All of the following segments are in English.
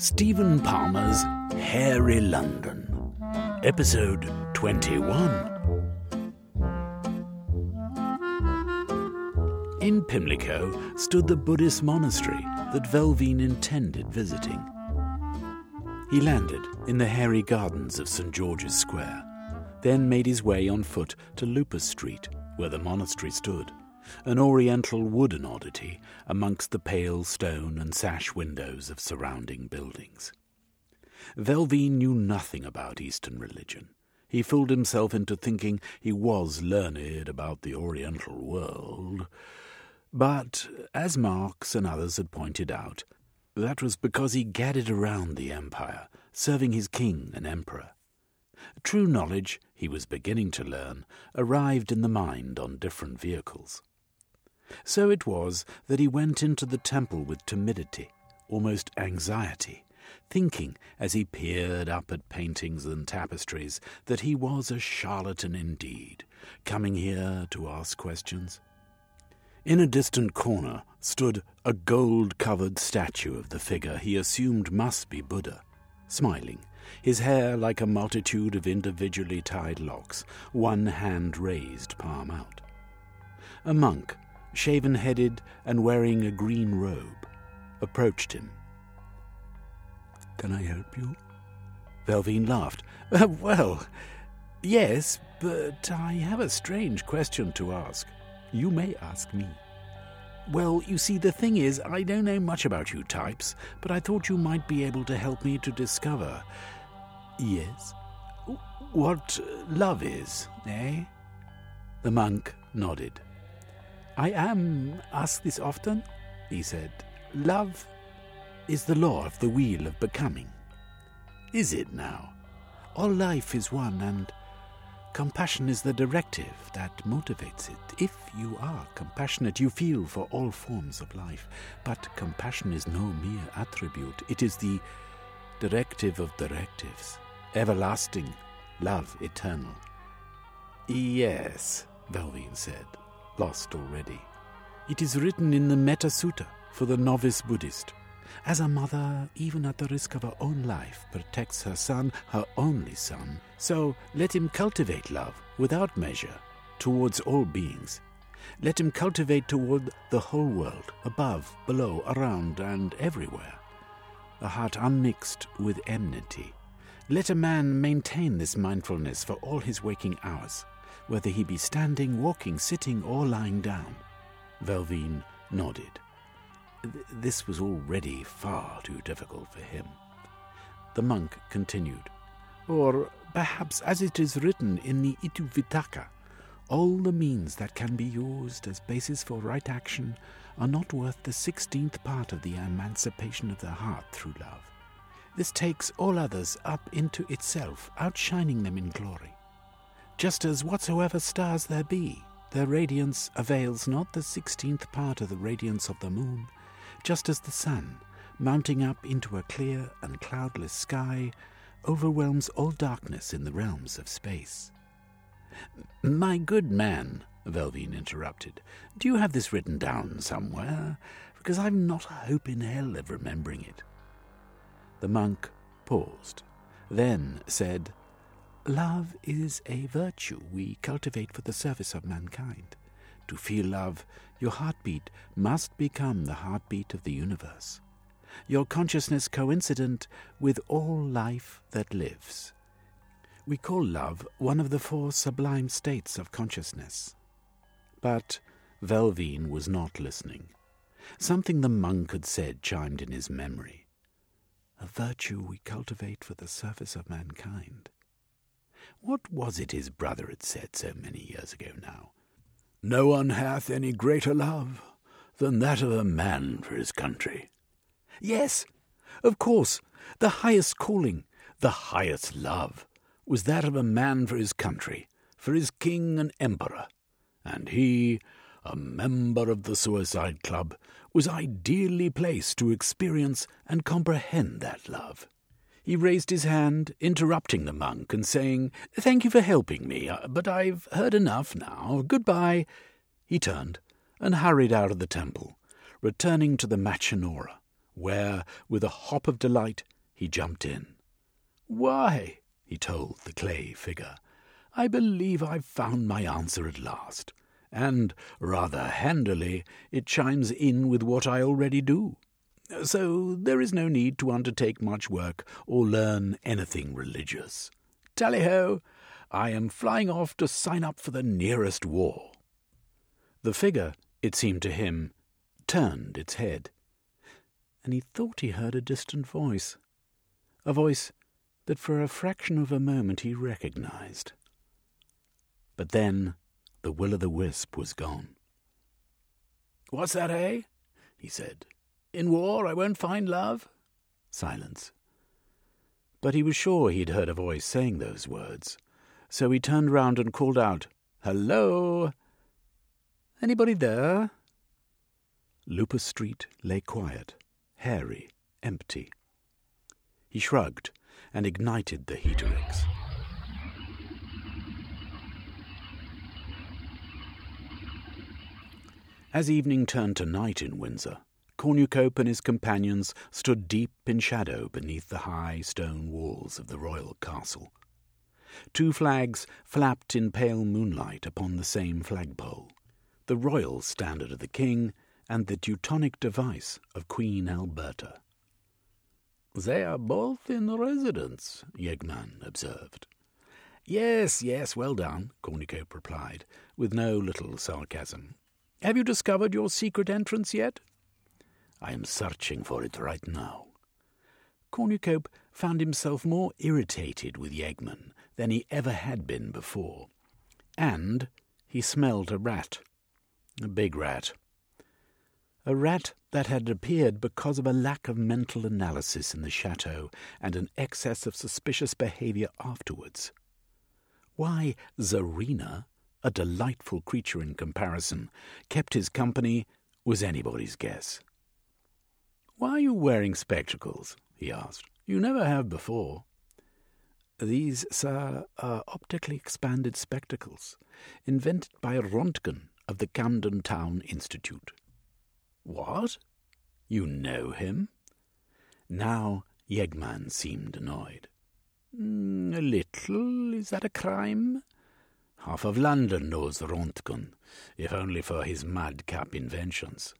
Stephen Palmer's Hairy London, Episode 21. In Pimlico stood the Buddhist monastery that Velvine intended visiting. He landed in the hairy gardens of St. George's Square, then made his way on foot to Lupus Street, where the monastery stood an oriental wooden oddity amongst the pale stone and sash windows of surrounding buildings. Velvine knew nothing about Eastern religion. He fooled himself into thinking he was learned about the Oriental world. But, as Marx and others had pointed out, that was because he gadded around the empire, serving his king and emperor. True knowledge, he was beginning to learn, arrived in the mind on different vehicles. So it was that he went into the temple with timidity, almost anxiety, thinking as he peered up at paintings and tapestries that he was a charlatan indeed, coming here to ask questions. In a distant corner stood a gold covered statue of the figure he assumed must be Buddha, smiling, his hair like a multitude of individually tied locks, one hand raised, palm out. A monk shaven headed and wearing a green robe, approached him. Can I help you? Velvine laughed. Well, yes, but I have a strange question to ask. You may ask me. Well, you see, the thing is, I don't know much about you types, but I thought you might be able to help me to discover. Yes? What love is, eh? The monk nodded. I am asked this often, he said. Love is the law of the wheel of becoming. Is it now? All life is one, and compassion is the directive that motivates it. If you are compassionate, you feel for all forms of life. But compassion is no mere attribute, it is the directive of directives, everlasting, love eternal. Yes, Velvine said lost already. It is written in the Metta Sutta for the novice Buddhist. As a mother, even at the risk of her own life, protects her son, her only son, so let him cultivate love without measure towards all beings. Let him cultivate toward the whole world, above, below, around, and everywhere. A heart unmixed with enmity. Let a man maintain this mindfulness for all his waking hours whether he be standing, walking, sitting, or lying down. Velvine nodded. This was already far too difficult for him. The monk continued, Or perhaps as it is written in the Iti Pitaka, all the means that can be used as basis for right action are not worth the sixteenth part of the emancipation of the heart through love. This takes all others up into itself, outshining them in glory just as whatsoever stars there be, their radiance avails not the sixteenth part of the radiance of the moon, just as the sun, mounting up into a clear and cloudless sky, overwhelms all darkness in the realms of space. My good man, Velvine interrupted, do you have this written down somewhere? Because I've not a hope in hell of remembering it. The monk paused, then said, Love is a virtue we cultivate for the service of mankind. To feel love, your heartbeat must become the heartbeat of the universe. Your consciousness coincident with all life that lives. We call love one of the four sublime states of consciousness. But Velvine was not listening. Something the monk had said chimed in his memory. A virtue we cultivate for the service of mankind. What was it his brother had said so many years ago now? No one hath any greater love than that of a man for his country. Yes, of course, the highest calling, the highest love, was that of a man for his country, for his king and emperor. And he, a member of the Suicide Club, was ideally placed to experience and comprehend that love. He raised his hand, interrupting the monk and saying, Thank you for helping me, uh, but I've heard enough now. Goodbye. He turned and hurried out of the temple, returning to the Machinora, where, with a hop of delight, he jumped in. Why, he told the clay figure, I believe I've found my answer at last, and, rather handily, it chimes in with what I already do. So there is no need to undertake much work or learn anything religious. Tally ho! I am flying off to sign up for the nearest war. The figure, it seemed to him, turned its head, and he thought he heard a distant voice, a voice that for a fraction of a moment he recognized. But then the will o' the wisp was gone. What's that, eh? he said. In war I won't find love? Silence. But he was sure he'd heard a voice saying those words, so he turned round and called out, Hello! Anybody there? Lupus Street lay quiet, hairy, empty. He shrugged and ignited the heaterix. As evening turned to night in Windsor, Cornucope and his companions stood deep in shadow beneath the high stone walls of the royal castle. Two flags flapped in pale moonlight upon the same flagpole the royal standard of the king and the Teutonic device of Queen Alberta. They are both in residence, Yeggman observed. Yes, yes, well done, Cornucope replied, with no little sarcasm. Have you discovered your secret entrance yet? I am searching for it right now. Cornucope found himself more irritated with Yeggman than he ever had been before. And he smelled a rat. A big rat. A rat that had appeared because of a lack of mental analysis in the chateau and an excess of suspicious behavior afterwards. Why Zarina a delightful creature in comparison, kept his company was anybody's guess. Why are you wearing spectacles? he asked. You never have before. These, sir, are optically expanded spectacles, invented by Rontgen of the Camden Town Institute. What? You know him? Now Yeggman seemed annoyed. Mm, a little. Is that a crime? Half of London knows Rontgen, if only for his madcap inventions.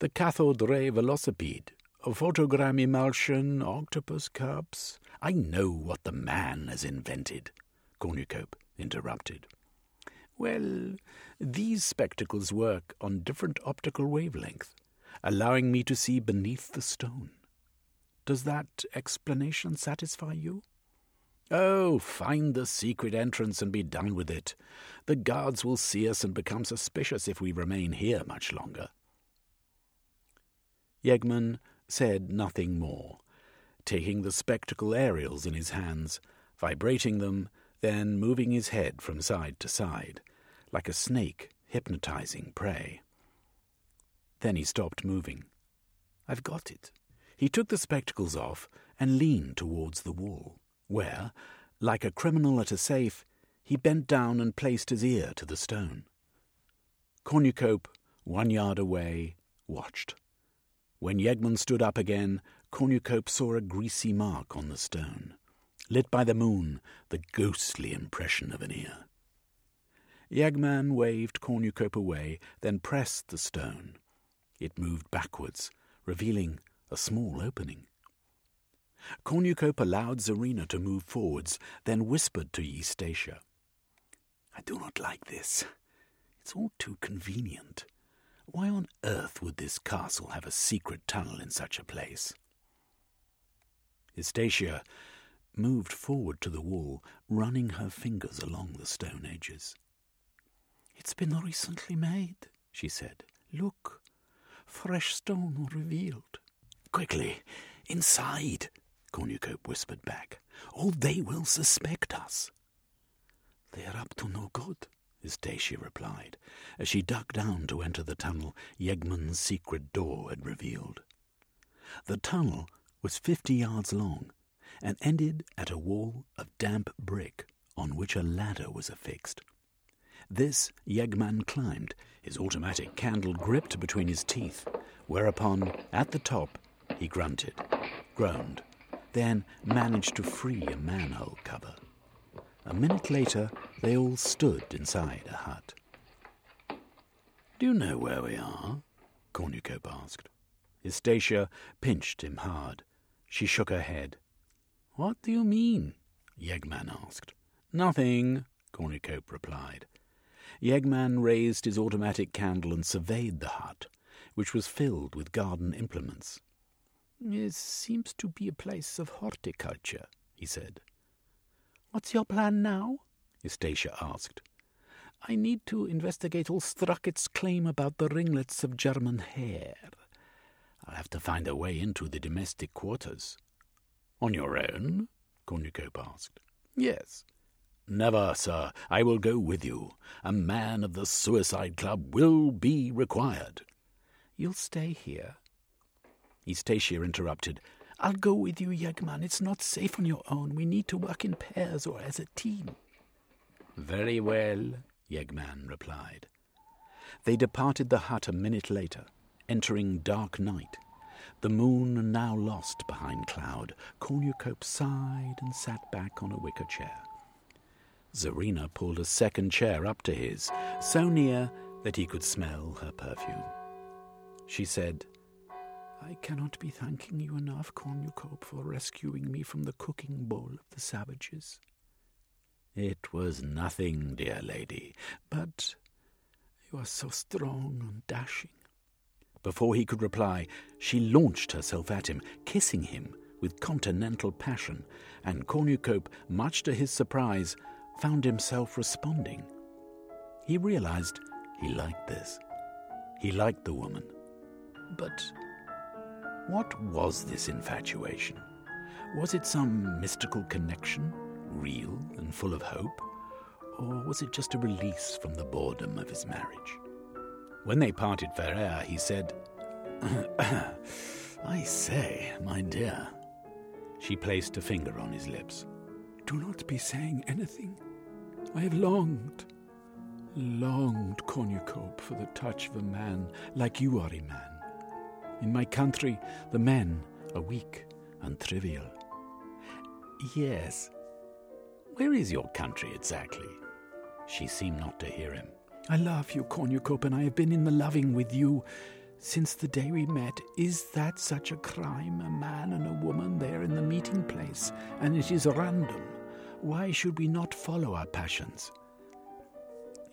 The cathode ray velocipede, a photogram emulsion, octopus cups. I know what the man has invented, Cornucope interrupted. Well, these spectacles work on different optical wavelength, allowing me to see beneath the stone. Does that explanation satisfy you? Oh, find the secret entrance and be done with it. The guards will see us and become suspicious if we remain here much longer. Yeggman said nothing more, taking the spectacle aerials in his hands, vibrating them, then moving his head from side to side, like a snake hypnotizing prey. Then he stopped moving. I've got it. He took the spectacles off and leaned towards the wall where, like a criminal at a safe, he bent down and placed his ear to the stone. Cornucope, one yard away, watched. When Yeggman stood up again, Cornucope saw a greasy mark on the stone, lit by the moon, the ghostly impression of an ear. Yeggman waved Cornucope away, then pressed the stone. It moved backwards, revealing a small opening. Cornucope allowed Zarina to move forwards, then whispered to Eustacia. I do not like this. It's all too convenient. Why on earth would this castle have a secret tunnel in such a place? Eustacia moved forward to the wall, running her fingers along the stone edges. It's been recently made, she said. Look, fresh stone revealed. Quickly, inside, Cornucope whispered back, or they will suspect us. They are up to no good, Eustacia replied, as she ducked down to enter the tunnel Yeggman's secret door had revealed. The tunnel was fifty yards long and ended at a wall of damp brick on which a ladder was affixed. This Yeggman climbed, his automatic candle gripped between his teeth, whereupon, at the top, he grunted, groaned, then managed to free a manhole cover. A minute later, they all stood inside a hut. Do you know where we are? Cornucope asked. Eustacia pinched him hard. She shook her head. What do you mean? Yeggman asked. Nothing, Cornucope replied. Yeggman raised his automatic candle and surveyed the hut, which was filled with garden implements. It seems to be a place of horticulture, he said. What's your plan now? Eustacia asked. I need to investigate Ulstrucket's claim about the ringlets of German hair. I'll have to find a way into the domestic quarters. On your own? Cornucope asked. Yes. Never, sir. I will go with you. A man of the Suicide Club will be required. You'll stay here? Eustacia interrupted. I'll go with you, Yeggman. It's not safe on your own. We need to work in pairs or as a team. Very well, Yeggman replied. They departed the hut a minute later, entering dark night. The moon now lost behind cloud. Cornucope sighed and sat back on a wicker chair. Zarina pulled a second chair up to his, so near that he could smell her perfume. She said, I cannot be thanking you enough, Cornucope, for rescuing me from the cooking bowl of the savages. It was nothing, dear lady, but you are so strong and dashing. Before he could reply, she launched herself at him, kissing him with continental passion, and Cornucope, much to his surprise, found himself responding. He realized he liked this. He liked the woman. But what was this infatuation? Was it some mystical connection, real and full of hope? Or was it just a release from the boredom of his marriage? When they parted for air, he said, I say, my dear. She placed a finger on his lips. Do not be saying anything. I have longed, longed, Cornucope, for the touch of a man like you are a man. In my country, the men are weak and trivial. Yes. Where is your country exactly? She seemed not to hear him. I love you, Cornucope, and I have been in the loving with you since the day we met. Is that such a crime? A man and a woman there in the meeting place, and it is random. Why should we not follow our passions?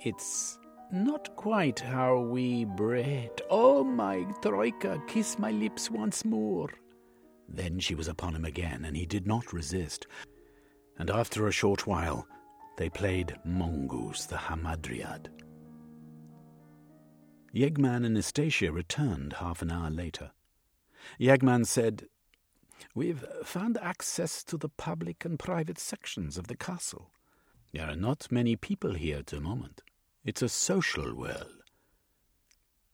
It's not quite how we bred. Oh, my Troika, kiss my lips once more. Then she was upon him again, and he did not resist. And after a short while, they played Mongoose the Hamadryad. Yeggman and Eustacia returned half an hour later. Yeggman said, We've found access to the public and private sections of the castle. There are not many people here at the moment. It's a social world.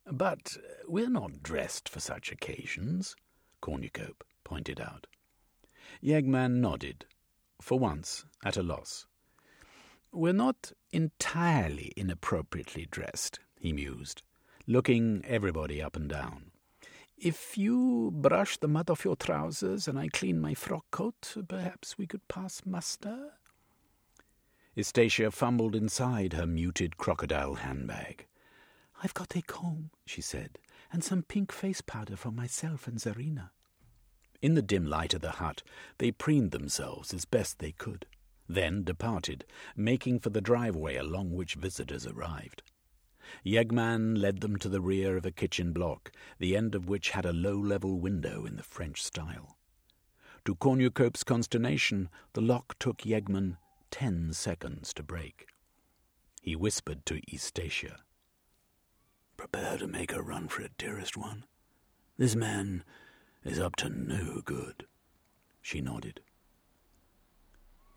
But we're not dressed for such occasions, Cornucope pointed out. Yeggman nodded, for once at a loss. We're not entirely inappropriately dressed, he mused looking everybody up and down. If you brush the mud off your trousers and I clean my frock coat, perhaps we could pass muster? Eustacia fumbled inside her muted crocodile handbag. I've got a comb, she said, and some pink face powder for myself and Zarina. In the dim light of the hut, they preened themselves as best they could, then departed, making for the driveway along which visitors arrived. Yeggman led them to the rear of a kitchen block, the end of which had a low level window in the French style. To Cornucope's consternation, the lock took Yeggman ten seconds to break. He whispered to Eustacia, Prepare to make a run for it, dearest one. This man is up to no good. She nodded.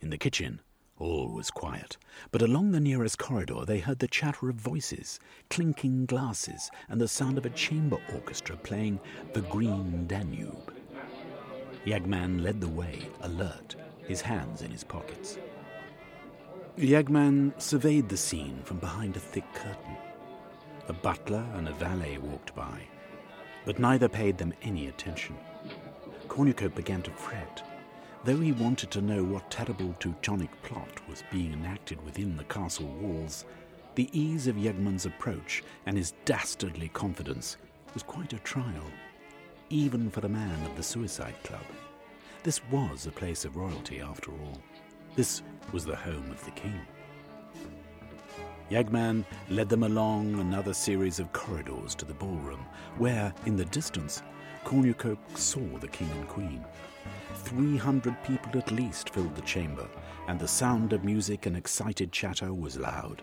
In the kitchen, all was quiet, but along the nearest corridor they heard the chatter of voices, clinking glasses, and the sound of a chamber orchestra playing The Green Danube. Yeggman led the way, alert, his hands in his pockets. Yeggman surveyed the scene from behind a thick curtain. A butler and a valet walked by, but neither paid them any attention. Cornucope began to fret though he wanted to know what terrible Teutonic plot was being enacted within the castle walls, the ease of Yeggman's approach and his dastardly confidence was quite a trial, even for a man of the Suicide Club. This was a place of royalty, after all. This was the home of the king. Yeggman led them along another series of corridors to the ballroom, where, in the distance, Cornucope saw the king and queen. Three hundred people at least filled the chamber, and the sound of music and excited chatter was loud.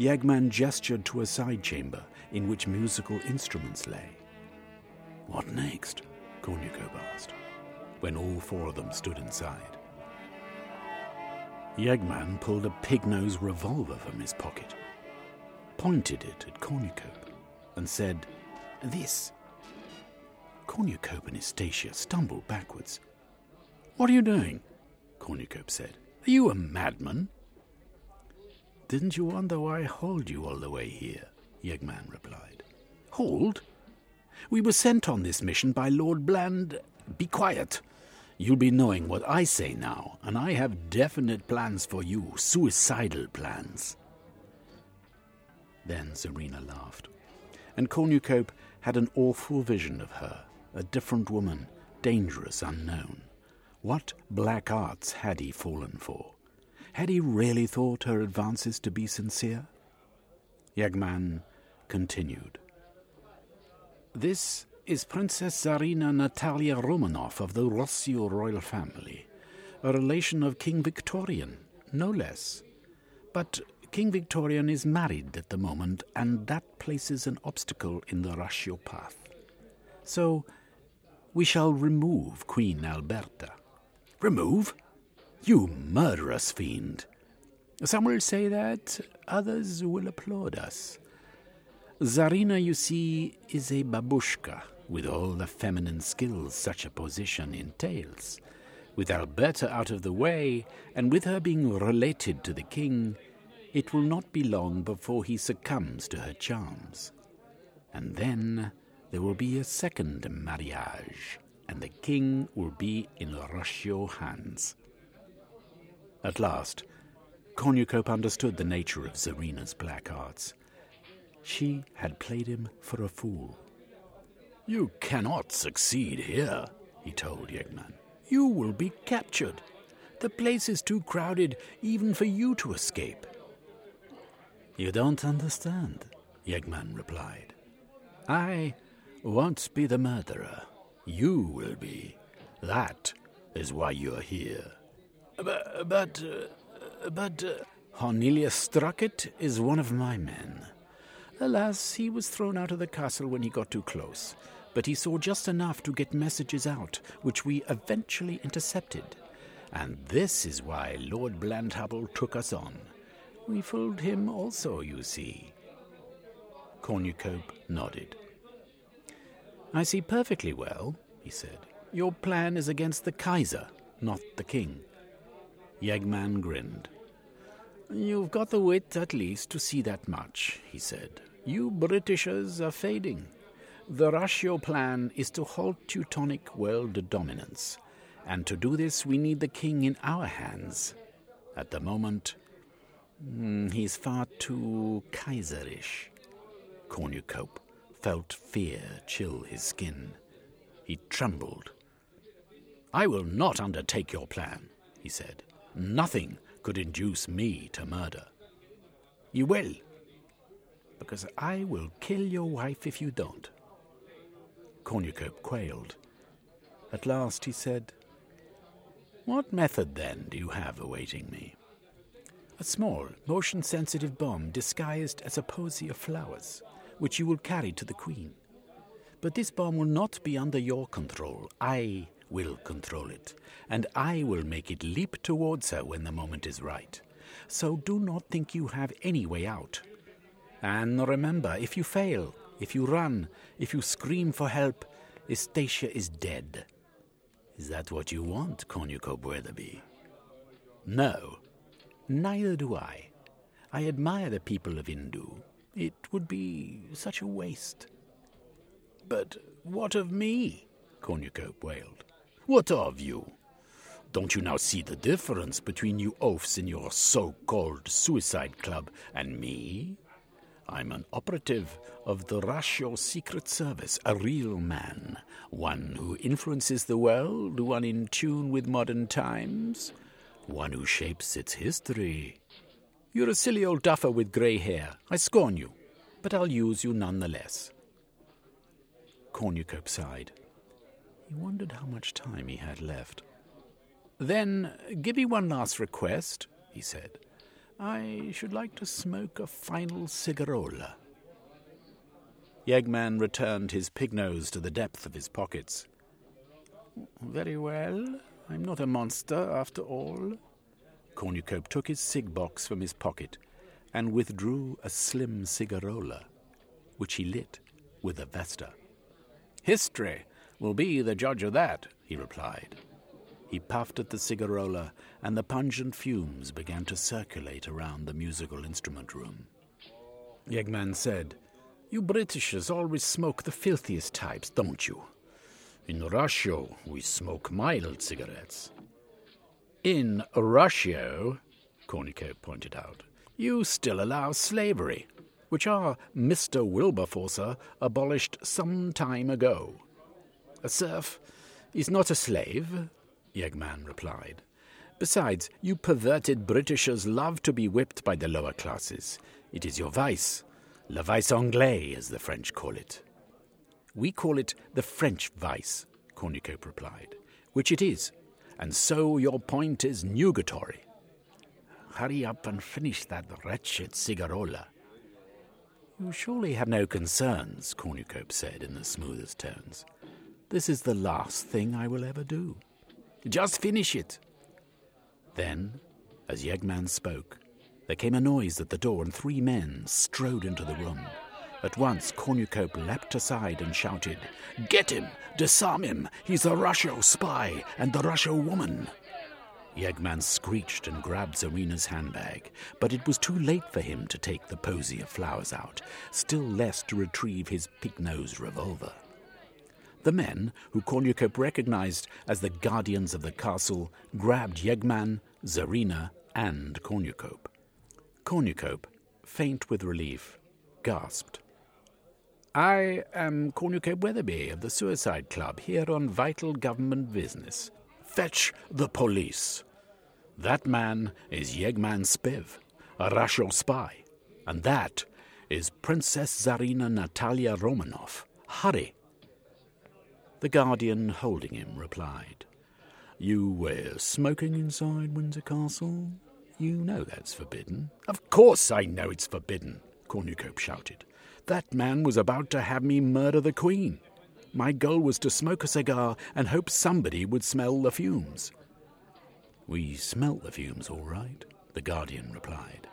Yeggman gestured to a side chamber in which musical instruments lay. What next? Cornucope asked, when all four of them stood inside. Yeggman pulled a pig-nosed revolver from his pocket, pointed it at Cornucope, and said, This. Cornucope and Eustacia stumbled backwards. What are you doing? Cornucope said. Are you a madman? Didn't you wonder why I hauled you all the way here? Yeggman replied. Hauled? We were sent on this mission by Lord Bland. Be quiet, You'll be knowing what I say now, and I have definite plans for you, suicidal plans. Then Zarina laughed, and Cornucope had an awful vision of her, a different woman, dangerous, unknown. What black arts had he fallen for? Had he really thought her advances to be sincere? Yeggman continued. This is Princess Zarina Natalia Romanov of the Rossio royal family, a relation of King Victorian, no less. But King Victorian is married at the moment, and that places an obstacle in the Rossio path. So we shall remove Queen Alberta. Remove? You murderous fiend! Some will say that, others will applaud us. Zarina, you see, is a babushka, with all the feminine skills such a position entails. With Alberta out of the way, and with her being related to the king, it will not be long before he succumbs to her charms. And then there will be a second marriage, and the king will be in Rossio hands. At last, Cornucope understood the nature of Zarina's black arts. She had played him for a fool. You cannot succeed here, he told Yeggman. You will be captured. The place is too crowded even for you to escape. You don't understand, Yeggman replied. I won't be the murderer. You will be. That is why you're here. But, but, uh, but, uh, Cornelius Struckett is one of my men. Alas, he was thrown out of the castle when he got too close, but he saw just enough to get messages out, which we eventually intercepted. And this is why Lord Blandhubble took us on. We fooled him also, you see. Cornucope nodded. I see perfectly well, he said. Your plan is against the Kaiser, not the king. Yeggman grinned. You've got the wit, at least, to see that much, he said. You Britishers are fading. The Rossio plan is to halt Teutonic world dominance, and to do this we need the king in our hands. At the moment, mm, he's far too Kaiserish. Cornucope felt fear chill his skin. He trembled. I will not undertake your plan, he said. Nothing could induce me to murder. You will, because I will kill your wife if you don't. Cornucope quailed. At last he said, What method, then, do you have awaiting me? A small, motion sensitive bomb disguised as a posy of flowers, which you will carry to the Queen. But this bomb will not be under your control. I will control it, and I will make it leap towards her when the moment is right. So do not think you have any way out. And remember, if you fail, if you run, if you scream for help, Eustacia is dead. Is that what you want, Cornucope Weatherby? No, neither do I. I admire the people of Indu. It would be such a waste. But what of me? Cornucope wailed. What of you? Don't you now see the difference between you oafs in your so called suicide club and me? I'm an operative of the Rasho Secret Service, a real man, one who influences the world, one in tune with modern times, one who shapes its history. You're a silly old duffer with grey hair. I scorn you, but I'll use you nonetheless. Cornucope sighed. He wondered how much time he had left. Then give me one last request, he said. I should like to smoke a final cigarola. Yeggman returned his pig nose to the depth of his pockets. Very well. I'm not a monster, after all. Cornucope took his cig box from his pocket and withdrew a slim cigarola, which he lit with a vesta. History will be the judge of that, he replied. He puffed at the cigarola, and the pungent fumes began to circulate around the musical instrument room. Yeggman said, You Britishers always smoke the filthiest types, don't you? In Russia, we smoke mild cigarettes. In Russia, Cornucope pointed out, you still allow slavery, which our Mr. Wilberforcer abolished some time ago. A serf is not a slave, Yeggman replied. Besides, you perverted Britishers love to be whipped by the lower classes. It is your vice. Le vice anglais, as the French call it. We call it the French vice, Cornucope replied, which it is, and so your point is nugatory. Hurry up and finish that wretched cigarola. You surely have no concerns, Cornucope said in the smoothest tones. This is the last thing I will ever do. Just finish it. Then, as Yeggman spoke, there came a noise at the door, and three men strode into the room. At once, Cornucope leapt aside and shouted, Get him! Disarm him! He's a Rusho spy and the Rusho woman! Yeggman screeched and grabbed Zarina's handbag, but it was too late for him to take the posy of flowers out, still less to retrieve his pig-nosed revolver. The men, who Cornucope recognized as the guardians of the castle, grabbed Yeggman, Zarina, and Cornucope. Cornucope, faint with relief, gasped. I am Cornucope Weatherby of the Suicide Club, here on vital government business. Fetch the police. That man is Yeggman Spiv, a Russian spy, and that is Princess Zarina Natalia Romanov. Hurry! The guardian, holding him, replied, You were smoking inside Windsor Castle? You know that's forbidden. Of course I know it's forbidden, Cornucope shouted. That man was about to have me murder the Queen. My goal was to smoke a cigar and hope somebody would smell the fumes. We smelt the fumes, all right, the Guardian replied.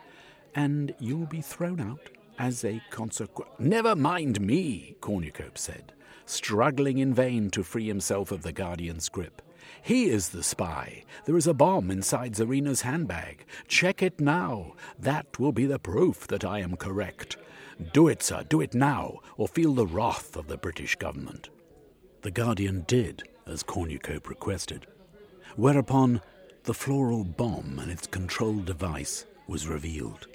And you'll be thrown out as a consequence. Never mind me, Cornucope said struggling in vain to free himself of the Guardian's grip. He is the spy. There is a bomb inside Zarina's handbag. Check it now. That will be the proof that I am correct. Do it, sir, do it now, or feel the wrath of the British government. The Guardian did as Cornucope requested, whereupon the floral bomb and its control device was revealed.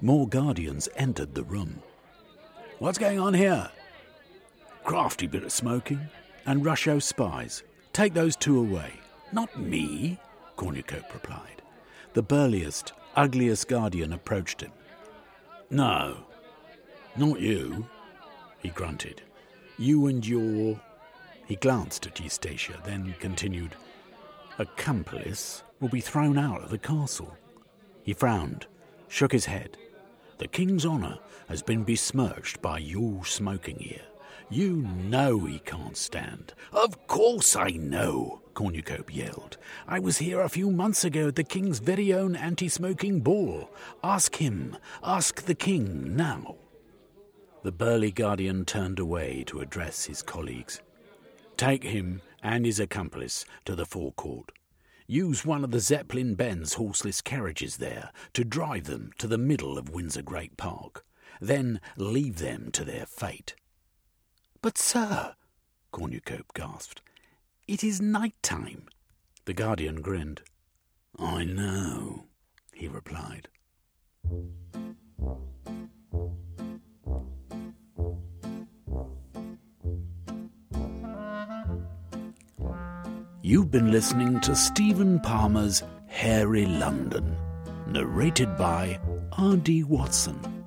More Guardians entered the room. What's going on here? Crafty bit of smoking. And Rusho spies. Take those two away. Not me, Cornucope replied. The burliest, ugliest guardian approached him. No, not you, he grunted. You and your. He glanced at Eustacia, then continued. Accomplice will be thrown out of the castle. He frowned, shook his head. The king's honour has been besmirched by your smoking here. You know he can't stand. Of course I know, Cornucope yelled. I was here a few months ago at the king's very own anti smoking ball. Ask him. Ask the king now. The burly guardian turned away to address his colleagues. Take him and his accomplice to the forecourt. Use one of the Zeppelin Benz horseless carriages there to drive them to the middle of Windsor Great Park. Then leave them to their fate. But, sir, Cornucope gasped, it is night time. The Guardian grinned. I know, he replied. You've been listening to Stephen Palmer's Hairy London, narrated by R.D. Watson.